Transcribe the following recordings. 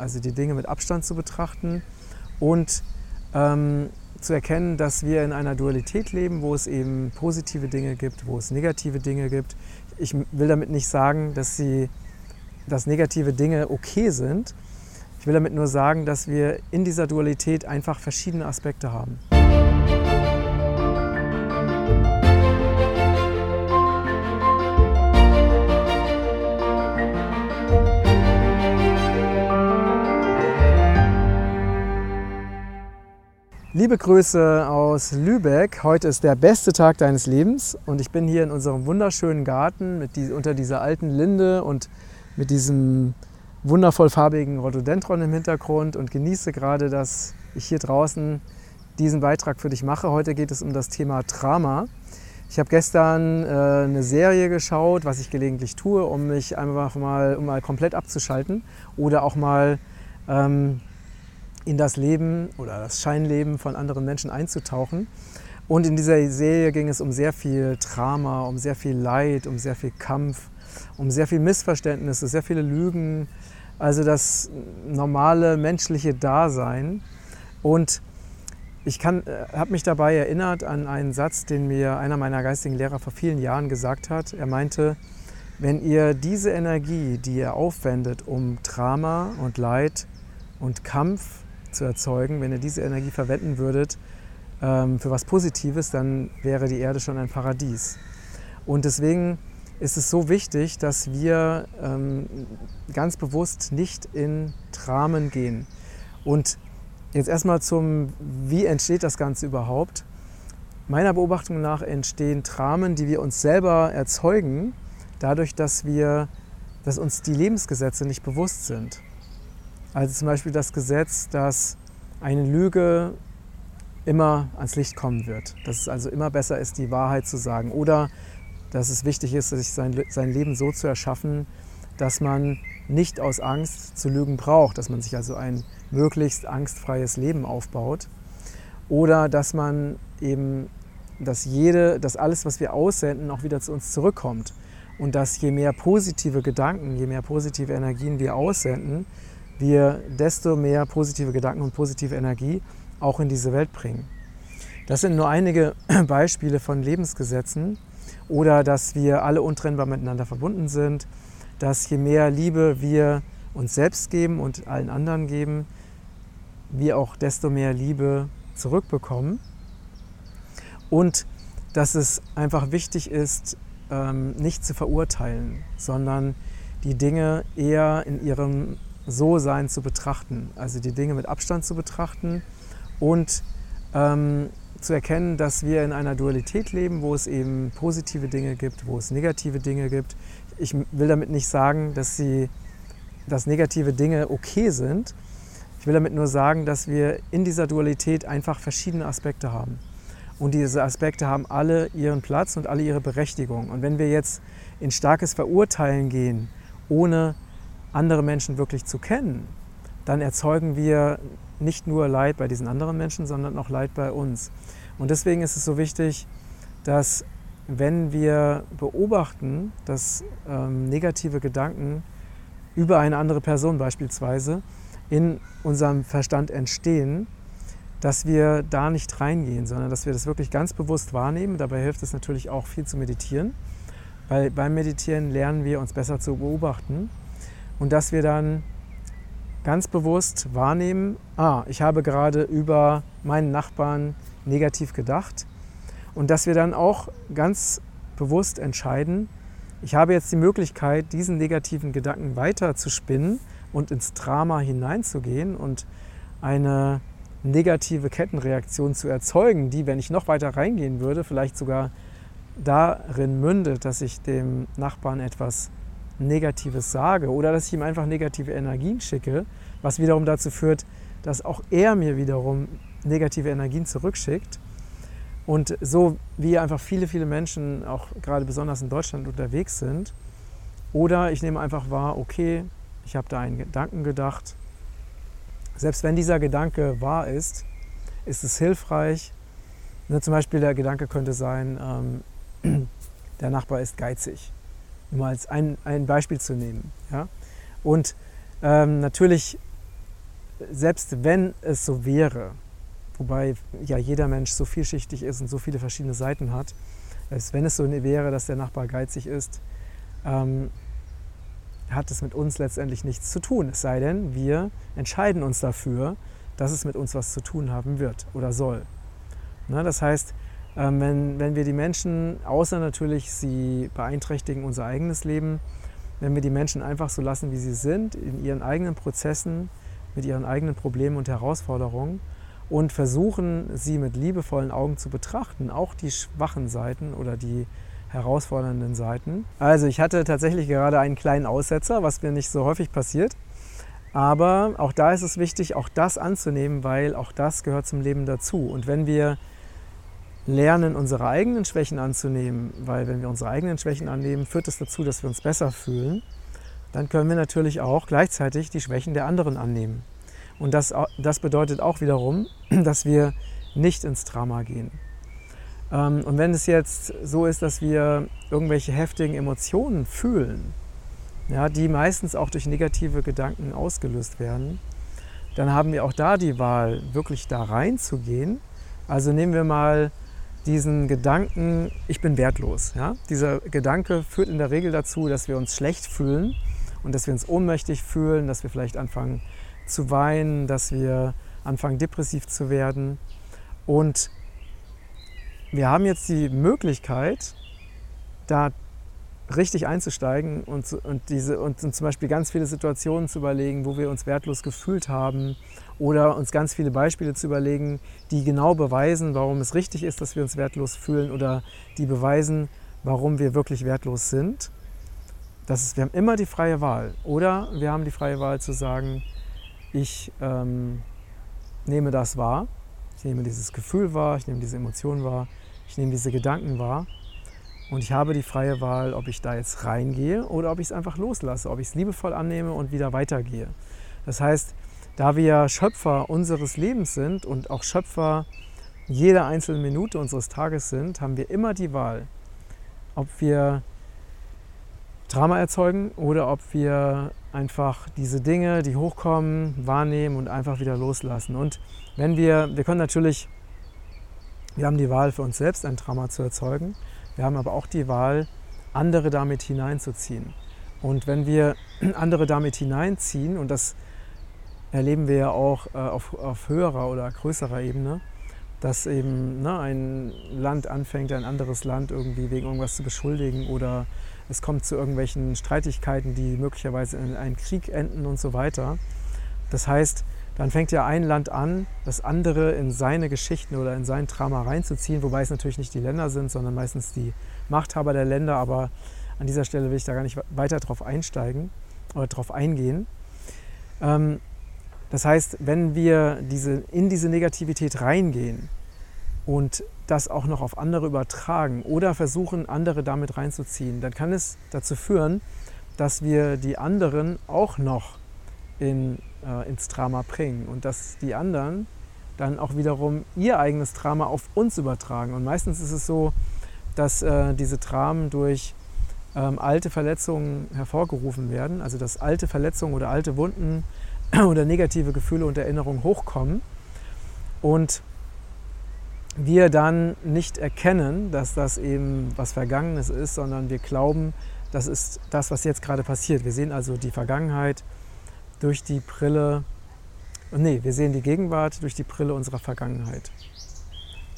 also die Dinge mit Abstand zu betrachten und ähm, zu erkennen, dass wir in einer Dualität leben, wo es eben positive Dinge gibt, wo es negative Dinge gibt. Ich will damit nicht sagen, dass, sie, dass negative Dinge okay sind. Ich will damit nur sagen, dass wir in dieser Dualität einfach verschiedene Aspekte haben. Liebe Grüße aus Lübeck. Heute ist der beste Tag deines Lebens und ich bin hier in unserem wunderschönen Garten die, unter dieser alten Linde und mit diesem wundervoll farbigen Rhododendron im Hintergrund und genieße gerade, dass ich hier draußen diesen Beitrag für dich mache. Heute geht es um das Thema Drama. Ich habe gestern äh, eine Serie geschaut, was ich gelegentlich tue, um mich einfach mal, um mal komplett abzuschalten oder auch mal ähm, in das Leben oder das Scheinleben von anderen Menschen einzutauchen. Und in dieser Serie ging es um sehr viel Drama, um sehr viel Leid, um sehr viel Kampf, um sehr viel Missverständnisse, sehr viele Lügen, also das normale menschliche Dasein. Und ich äh, habe mich dabei erinnert an einen Satz, den mir einer meiner geistigen Lehrer vor vielen Jahren gesagt hat. Er meinte, wenn ihr diese Energie, die ihr aufwendet, um Drama und Leid und Kampf zu erzeugen, wenn ihr diese Energie verwenden würdet ähm, für was Positives, dann wäre die Erde schon ein Paradies. Und deswegen ist es so wichtig, dass wir ähm, ganz bewusst nicht in Dramen gehen. Und jetzt erstmal zum, wie entsteht das Ganze überhaupt? Meiner Beobachtung nach entstehen Dramen, die wir uns selber erzeugen, dadurch, dass wir, dass uns die Lebensgesetze nicht bewusst sind. Also zum Beispiel das Gesetz, dass eine Lüge immer ans Licht kommen wird. Dass es also immer besser ist, die Wahrheit zu sagen. Oder dass es wichtig ist, sich sein, sein Leben so zu erschaffen, dass man nicht aus Angst zu lügen braucht, dass man sich also ein möglichst angstfreies Leben aufbaut. Oder dass man eben, dass jede, dass alles, was wir aussenden, auch wieder zu uns zurückkommt. Und dass je mehr positive Gedanken, je mehr positive Energien wir aussenden, wir desto mehr positive Gedanken und positive Energie auch in diese Welt bringen. Das sind nur einige Beispiele von Lebensgesetzen oder dass wir alle untrennbar miteinander verbunden sind, dass je mehr Liebe wir uns selbst geben und allen anderen geben, wir auch desto mehr Liebe zurückbekommen und dass es einfach wichtig ist, ähm, nicht zu verurteilen, sondern die Dinge eher in ihrem so-Sein zu betrachten, also die Dinge mit Abstand zu betrachten und ähm, zu erkennen, dass wir in einer Dualität leben, wo es eben positive Dinge gibt, wo es negative Dinge gibt. Ich will damit nicht sagen, dass, sie, dass negative Dinge okay sind. Ich will damit nur sagen, dass wir in dieser Dualität einfach verschiedene Aspekte haben. Und diese Aspekte haben alle ihren Platz und alle ihre Berechtigung. Und wenn wir jetzt in starkes Verurteilen gehen, ohne andere Menschen wirklich zu kennen, dann erzeugen wir nicht nur Leid bei diesen anderen Menschen, sondern auch Leid bei uns. Und deswegen ist es so wichtig, dass wenn wir beobachten, dass ähm, negative Gedanken über eine andere Person beispielsweise in unserem Verstand entstehen, dass wir da nicht reingehen, sondern dass wir das wirklich ganz bewusst wahrnehmen. Dabei hilft es natürlich auch viel zu meditieren, weil beim Meditieren lernen wir uns besser zu beobachten und dass wir dann ganz bewusst wahrnehmen, ah, ich habe gerade über meinen Nachbarn negativ gedacht. Und dass wir dann auch ganz bewusst entscheiden, ich habe jetzt die Möglichkeit, diesen negativen Gedanken weiter zu spinnen und ins Drama hineinzugehen und eine negative Kettenreaktion zu erzeugen, die, wenn ich noch weiter reingehen würde, vielleicht sogar darin mündet, dass ich dem Nachbarn etwas Negatives sage oder dass ich ihm einfach negative Energien schicke, was wiederum dazu führt, dass auch er mir wiederum negative Energien zurückschickt. Und so wie einfach viele, viele Menschen, auch gerade besonders in Deutschland, unterwegs sind. Oder ich nehme einfach wahr, okay, ich habe da einen Gedanken gedacht. Selbst wenn dieser Gedanke wahr ist, ist es hilfreich. Ne, zum Beispiel der Gedanke könnte sein, ähm, der Nachbar ist geizig um als ein, ein Beispiel zu nehmen. Ja? Und ähm, natürlich selbst wenn es so wäre, wobei ja jeder Mensch so vielschichtig ist und so viele verschiedene Seiten hat, selbst wenn es so wäre, dass der Nachbar geizig ist, ähm, hat es mit uns letztendlich nichts zu tun. Es sei denn, wir entscheiden uns dafür, dass es mit uns was zu tun haben wird oder soll. Na, das heißt, ähm, wenn, wenn wir die Menschen, außer natürlich sie beeinträchtigen unser eigenes Leben, wenn wir die Menschen einfach so lassen, wie sie sind, in ihren eigenen Prozessen, mit ihren eigenen Problemen und Herausforderungen und versuchen, sie mit liebevollen Augen zu betrachten, auch die schwachen Seiten oder die herausfordernden Seiten. Also ich hatte tatsächlich gerade einen kleinen Aussetzer, was mir nicht so häufig passiert. Aber auch da ist es wichtig, auch das anzunehmen, weil auch das gehört zum Leben dazu. Und wenn wir lernen, unsere eigenen Schwächen anzunehmen, weil wenn wir unsere eigenen Schwächen annehmen, führt es das dazu, dass wir uns besser fühlen, dann können wir natürlich auch gleichzeitig die Schwächen der anderen annehmen. Und das, das bedeutet auch wiederum, dass wir nicht ins Drama gehen. Ähm, und wenn es jetzt so ist, dass wir irgendwelche heftigen Emotionen fühlen, ja, die meistens auch durch negative Gedanken ausgelöst werden, dann haben wir auch da die Wahl, wirklich da reinzugehen. Also nehmen wir mal diesen Gedanken, ich bin wertlos. Ja? Dieser Gedanke führt in der Regel dazu, dass wir uns schlecht fühlen und dass wir uns ohnmächtig fühlen, dass wir vielleicht anfangen zu weinen, dass wir anfangen depressiv zu werden. Und wir haben jetzt die Möglichkeit, da richtig einzusteigen und, und, diese, und, zum Beispiel ganz viele Situationen zu überlegen, wo wir uns wertlos gefühlt haben oder uns ganz viele Beispiele zu überlegen, die genau beweisen, warum es richtig ist, dass wir uns wertlos fühlen oder die beweisen, warum wir wirklich wertlos sind. Das ist, wir haben immer die freie Wahl. Oder wir haben die freie Wahl zu sagen, ich ähm, nehme das wahr, ich nehme dieses Gefühl wahr, ich nehme diese Emotionen wahr, ich nehme diese Gedanken wahr und ich habe die freie Wahl, ob ich da jetzt reingehe oder ob ich es einfach loslasse, ob ich es liebevoll annehme und wieder weitergehe. Das heißt, da wir Schöpfer unseres Lebens sind und auch Schöpfer jeder einzelnen Minute unseres Tages sind, haben wir immer die Wahl, ob wir Drama erzeugen oder ob wir einfach diese Dinge, die hochkommen, wahrnehmen und einfach wieder loslassen. Und wenn wir, wir können natürlich, wir haben die Wahl für uns selbst ein Drama zu erzeugen, wir haben aber auch die Wahl, andere damit hineinzuziehen. Und wenn wir andere damit hineinziehen, und das erleben wir ja auch äh, auf, auf, höherer oder größerer Ebene, dass eben ne, ein Land anfängt, ein anderes Land irgendwie wegen irgendwas zu beschuldigen oder es kommt zu irgendwelchen Streitigkeiten, die möglicherweise in einen Krieg enden und so weiter. Das heißt, dann fängt ja ein Land an, das andere in seine Geschichten oder in sein Drama reinzuziehen, wobei es natürlich nicht die Länder sind, sondern meistens die Machthaber der Länder. Aber an dieser Stelle will ich da gar nicht weiter drauf einsteigen oder drauf eingehen. Ähm, das heißt, wenn wir diese, in diese Negativität reingehen und das auch noch auf andere übertragen oder versuchen, andere damit reinzuziehen, dann kann es dazu führen, dass wir die anderen auch noch in, äh, ins Drama bringen und dass die anderen dann auch wiederum ihr eigenes Drama auf uns übertragen. Und meistens ist es so, dass äh, diese Dramen durch ähm, alte Verletzungen hervorgerufen werden, also dass alte Verletzungen oder alte Wunden oder negative Gefühle und Erinnerungen hochkommen und wir dann nicht erkennen, dass das eben was Vergangenes ist, sondern wir glauben, das ist das, was jetzt gerade passiert. Wir sehen also die Vergangenheit durch die Brille, nee, wir sehen die Gegenwart durch die Brille unserer Vergangenheit.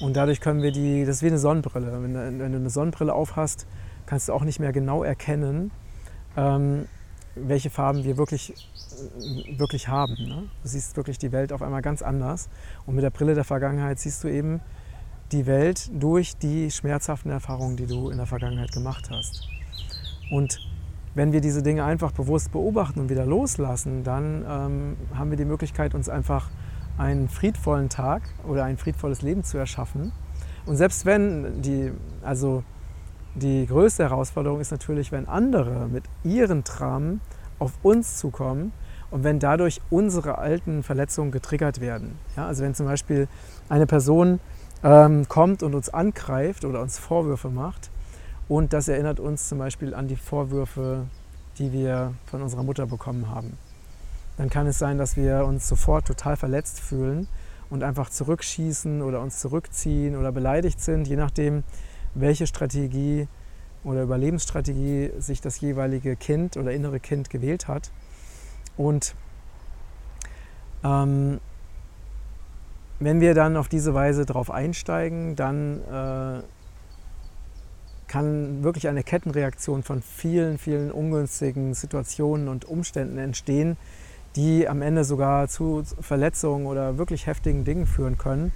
Und dadurch können wir die, das ist wie eine Sonnenbrille. Wenn, wenn du eine Sonnenbrille aufhast, kannst du auch nicht mehr genau erkennen, ähm, welche Farben wir wirklich wirklich haben. Ne? Du siehst wirklich die Welt auf einmal ganz anders. Und mit der Brille der Vergangenheit siehst du eben die Welt durch die schmerzhaften Erfahrungen, die du in der Vergangenheit gemacht hast. Und wenn wir diese Dinge einfach bewusst beobachten und wieder loslassen, dann ähm, haben wir die Möglichkeit, uns einfach einen friedvollen Tag oder ein friedvolles Leben zu erschaffen. Und selbst wenn die, also die größte Herausforderung ist natürlich, wenn andere mit ihren Dramen auf uns zukommen und wenn dadurch unsere alten Verletzungen getriggert werden. Ja, also wenn zum Beispiel eine Person ähm, kommt und uns angreift oder uns Vorwürfe macht und das erinnert uns zum Beispiel an die Vorwürfe, die wir von unserer Mutter bekommen haben. dann kann es sein, dass wir uns sofort total verletzt fühlen und einfach zurückschießen oder uns zurückziehen oder beleidigt sind, je nachdem, welche Strategie oder Überlebensstrategie sich das jeweilige Kind oder innere Kind gewählt hat. Und ähm, wenn wir dann auf diese Weise darauf einsteigen, dann äh, kann wirklich eine Kettenreaktion von vielen, vielen ungünstigen Situationen und Umständen entstehen, die am Ende sogar zu Verletzungen oder wirklich heftigen Dingen führen können,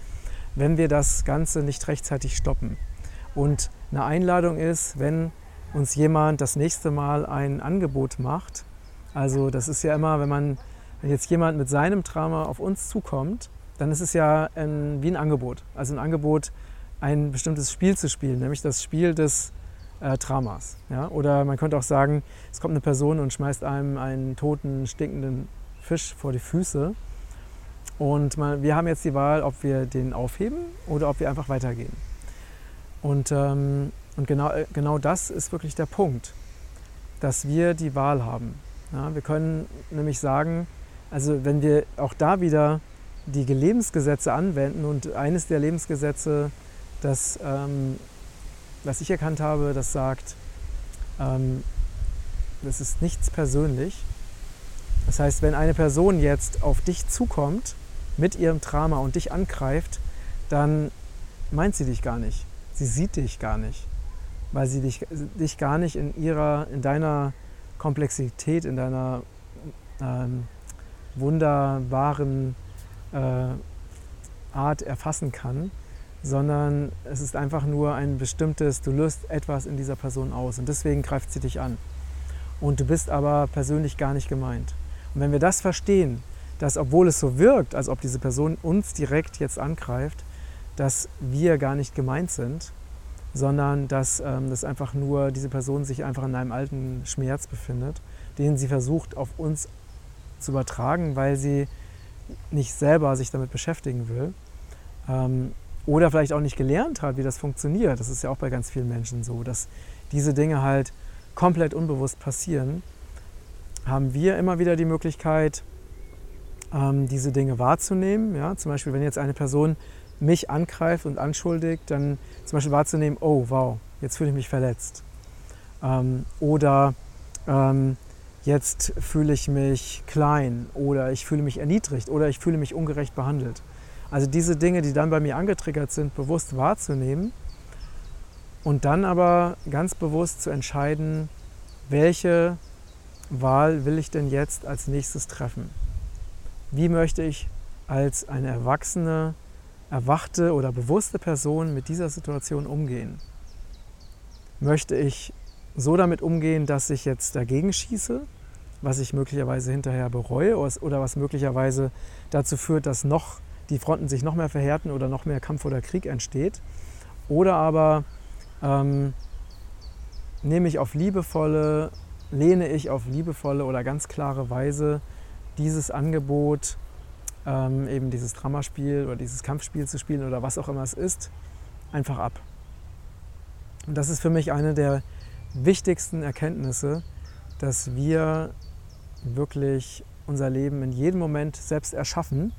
wenn wir das Ganze nicht rechtzeitig stoppen. Und eine Einladung ist, wenn uns jemand das nächste Mal ein Angebot macht, also das ist ja immer, wenn man wenn jetzt jemand mit seinem Trauma auf uns zukommt, dann ist es ja ein, wie ein Angebot. Also ein Angebot, ein bestimmtes Spiel zu spielen, nämlich das Spiel des äh, Dramas. Ja? Oder man könnte auch sagen, es kommt eine Person und schmeißt einem einen toten, stinkenden Fisch vor die Füße. Und man, wir haben jetzt die Wahl, ob wir den aufheben oder ob wir einfach weitergehen. Und, ähm, und genau, äh, genau das ist wirklich der Punkt, dass wir die Wahl haben. Ja, wir können nämlich sagen, also wenn wir auch da wieder die Lebensgesetze anwenden und eines der Lebensgesetze, das, ähm, was ich erkannt habe, das sagt, ähm, das ist nichts persönlich. Das heißt, wenn eine Person jetzt auf dich zukommt mit ihrem Drama und dich angreift, dann meint sie dich gar nicht. Sie sieht dich gar nicht, weil sie dich, dich gar nicht in ihrer, in deiner Komplexität, in deiner ähm, wunderbaren äh, Art erfassen kann, sondern es ist einfach nur ein bestimmtes, du löst etwas in dieser Person aus und deswegen greift sie dich an. Und du bist aber persönlich gar nicht gemeint. Und wenn wir das verstehen, dass obwohl es so wirkt, als ob diese Person uns direkt jetzt angreift, dass wir gar nicht gemeint sind, sondern dass ähm, das einfach nur diese Person sich einfach in einem alten Schmerz befindet, den sie versucht auf uns zu übertragen, weil sie nicht selber sich damit beschäftigen will. Ähm, oder vielleicht auch nicht gelernt hat, wie das funktioniert. Das ist ja auch bei ganz vielen Menschen so, dass diese Dinge halt komplett unbewusst passieren, haben wir immer wieder die Möglichkeit, ähm, diese Dinge wahrzunehmen. Ja? Zum Beispiel, wenn jetzt eine Person mich angreift und anschuldigt, dann zum Beispiel wahrzunehmen, oh wow, jetzt fühle ich mich verletzt. Ähm, oder ähm, jetzt fühle ich mich klein oder ich fühle mich erniedrigt oder ich fühle mich ungerecht behandelt. Also diese Dinge, die dann bei mir angetriggert sind, bewusst wahrzunehmen und dann aber ganz bewusst zu entscheiden, welche Wahl will ich denn jetzt als nächstes treffen? Wie möchte ich als eine erwachsene, erwachte oder bewusste Person mit dieser Situation umgehen? Möchte ich so damit umgehen, dass ich jetzt dagegen schieße, was ich möglicherweise hinterher bereue oder was möglicherweise dazu führt, dass noch die Fronten sich noch mehr verhärten oder noch mehr Kampf oder Krieg entsteht. Oder aber ähm, nehme ich auf liebevolle, lehne ich auf liebevolle oder ganz klare Weise dieses Angebot, ähm, eben dieses Dramaspiel oder dieses Kampfspiel zu spielen oder was auch immer es ist, einfach ab. Und das ist für mich eine der wichtigsten Erkenntnisse, dass wir wirklich unser Leben in jedem Moment selbst erschaffen,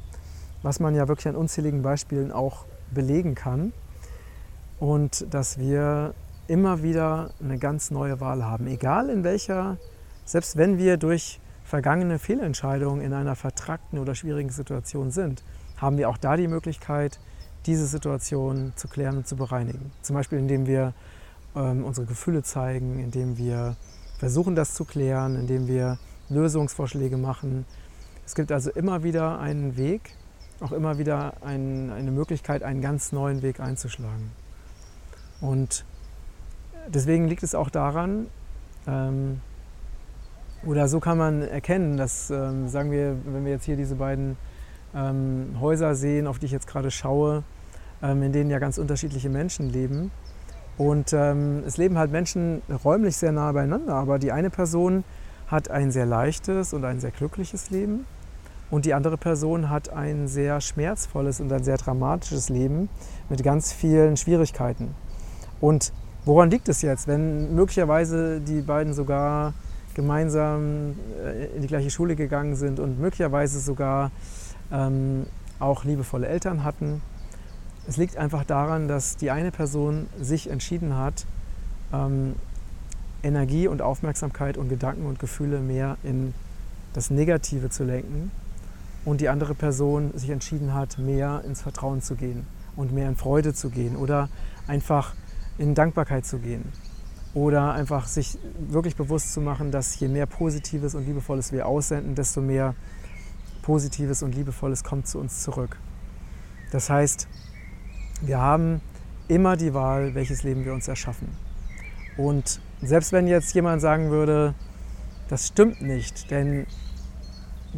was man ja wirklich an unzähligen Beispielen auch belegen kann. Und dass wir immer wieder eine ganz neue Wahl haben, egal in welcher, selbst wenn wir durch vergangene Fehlentscheidungen in einer vertrackten oder schwierigen Situation sind, haben wir auch da die Möglichkeit, diese Situation zu klären und zu bereinigen. Zum Beispiel indem wir ähm, unsere Gefühle zeigen, indem wir versuchen, das zu klären, indem wir Lösungsvorschläge machen. Es gibt also immer wieder einen Weg, auch immer wieder ein, eine Möglichkeit, einen ganz neuen Weg einzuschlagen. Und deswegen liegt es auch daran, ähm, oder so kann man erkennen, dass, ähm, sagen wir, wenn wir jetzt hier diese beiden ähm, Häuser sehen, auf die ich jetzt gerade schaue, ähm, in denen ja ganz unterschiedliche Menschen leben, und ähm, es leben halt Menschen räumlich sehr nah beieinander, aber die eine Person hat ein sehr leichtes und ein sehr glückliches Leben und die andere Person hat ein sehr schmerzvolles und ein sehr dramatisches Leben mit ganz vielen Schwierigkeiten. Und woran liegt es jetzt, wenn möglicherweise die beiden sogar gemeinsam äh, in die gleiche Schule gegangen sind und möglicherweise sogar ähm, auch liebevolle Eltern hatten. Es liegt einfach daran, dass die eine Person sich entschieden hat, ähm, Energie und Aufmerksamkeit und Gedanken und Gefühle mehr in das Negative zu lenken und die andere Person sich entschieden hat, mehr ins Vertrauen zu gehen und mehr in Freude zu gehen oder einfach in Dankbarkeit zu gehen oder einfach sich wirklich bewusst zu machen, dass je mehr Positives und Liebevolles wir aussenden, desto mehr Positives und Liebevolles kommt zu uns zurück. Das heißt, wir haben immer die Wahl, welches Leben wir uns erschaffen. Und selbst wenn jetzt jemand sagen würde, das stimmt nicht, denn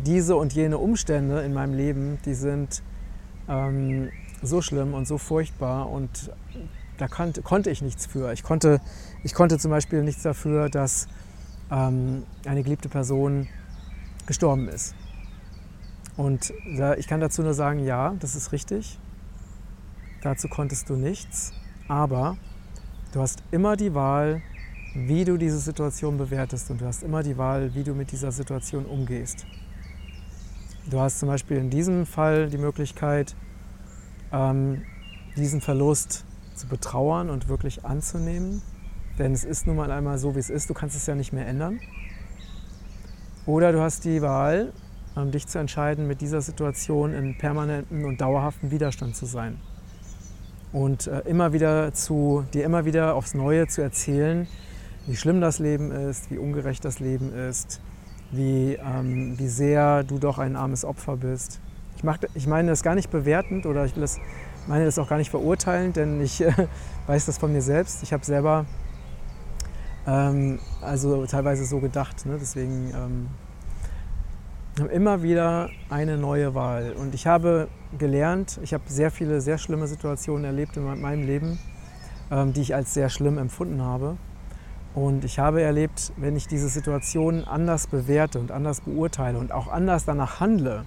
diese und jene Umstände in meinem Leben, die sind ähm, so schlimm und so furchtbar und da konnte, konnte ich nichts für. Ich konnte, ich konnte zum Beispiel nichts dafür, dass ähm, eine geliebte Person gestorben ist. Und da, ich kann dazu nur sagen, ja, das ist richtig. Dazu konntest du nichts. Aber du hast immer die Wahl, wie du diese Situation bewertest und du hast immer die Wahl, wie du mit dieser Situation umgehst. Du hast zum Beispiel in diesem Fall die Möglichkeit, ähm, diesen Verlust zu betrauern und wirklich anzunehmen. Denn es ist nun mal einmal so, wie es ist. Du kannst es ja nicht mehr ändern. Oder du hast die Wahl, ähm, dich zu entscheiden, mit dieser Situation in permanenten und dauerhaften Widerstand zu sein. Und äh, immer wieder zu, dir immer wieder aufs Neue zu erzählen, wie schlimm das Leben ist, wie ungerecht das Leben ist, wie, ähm, wie sehr du doch ein armes Opfer bist. Ich, mach, ich meine das gar nicht bewertend oder ich das meine das auch gar nicht verurteilend, denn ich äh, weiß das von mir selbst. Ich habe selber ähm, also teilweise so gedacht. Ne? Deswegen ähm, immer wieder eine neue Wahl. Und ich habe gelernt, ich habe sehr viele sehr schlimme Situationen erlebt in meinem Leben, ähm, die ich als sehr schlimm empfunden habe. Und ich habe erlebt, wenn ich diese Situationen anders bewerte und anders beurteile und auch anders danach handle,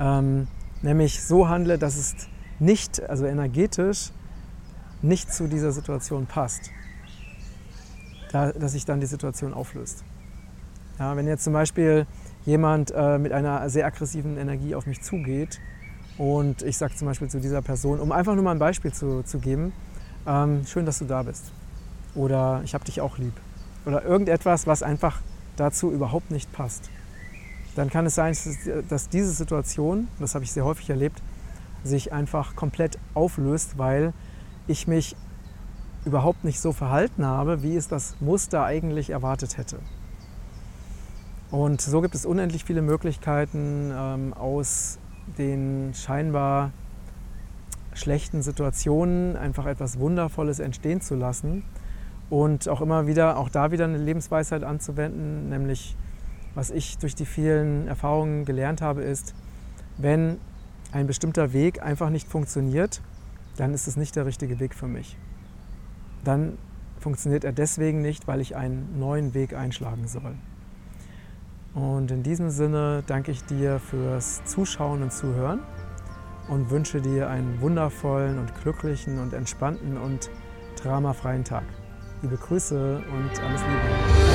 ähm, nämlich so handle, dass es nicht, also energetisch, nicht zu dieser Situation passt, da, dass sich dann die Situation auflöst. Ja, wenn jetzt zum Beispiel jemand äh, mit einer sehr aggressiven Energie auf mich zugeht und ich sage zum Beispiel zu dieser Person, um einfach nur mal ein Beispiel zu, zu geben, ähm, schön, dass du da bist oder ich habe dich auch lieb. Oder irgendetwas, was einfach dazu überhaupt nicht passt, dann kann es sein, dass diese Situation, das habe ich sehr häufig erlebt, sich einfach komplett auflöst, weil ich mich überhaupt nicht so verhalten habe, wie es das Muster eigentlich erwartet hätte. Und so gibt es unendlich viele Möglichkeiten, ähm, aus den scheinbar schlechten Situationen einfach etwas Wundervolles entstehen zu lassen und auch immer wieder, auch da wieder eine Lebensweisheit anzuwenden, nämlich was ich durch die vielen Erfahrungen gelernt habe, ist, wenn ein bestimmter Weg einfach nicht funktioniert, dann ist es nicht der richtige Weg für mich. Dann funktioniert er deswegen nicht, weil ich einen neuen Weg einschlagen soll. Und in diesem Sinne danke ich dir fürs Zuschauen und Zuhören und wünsche dir einen wundervollen und glücklichen und entspannten und dramafreien Tag. Liebe Grüße und alles Liebe.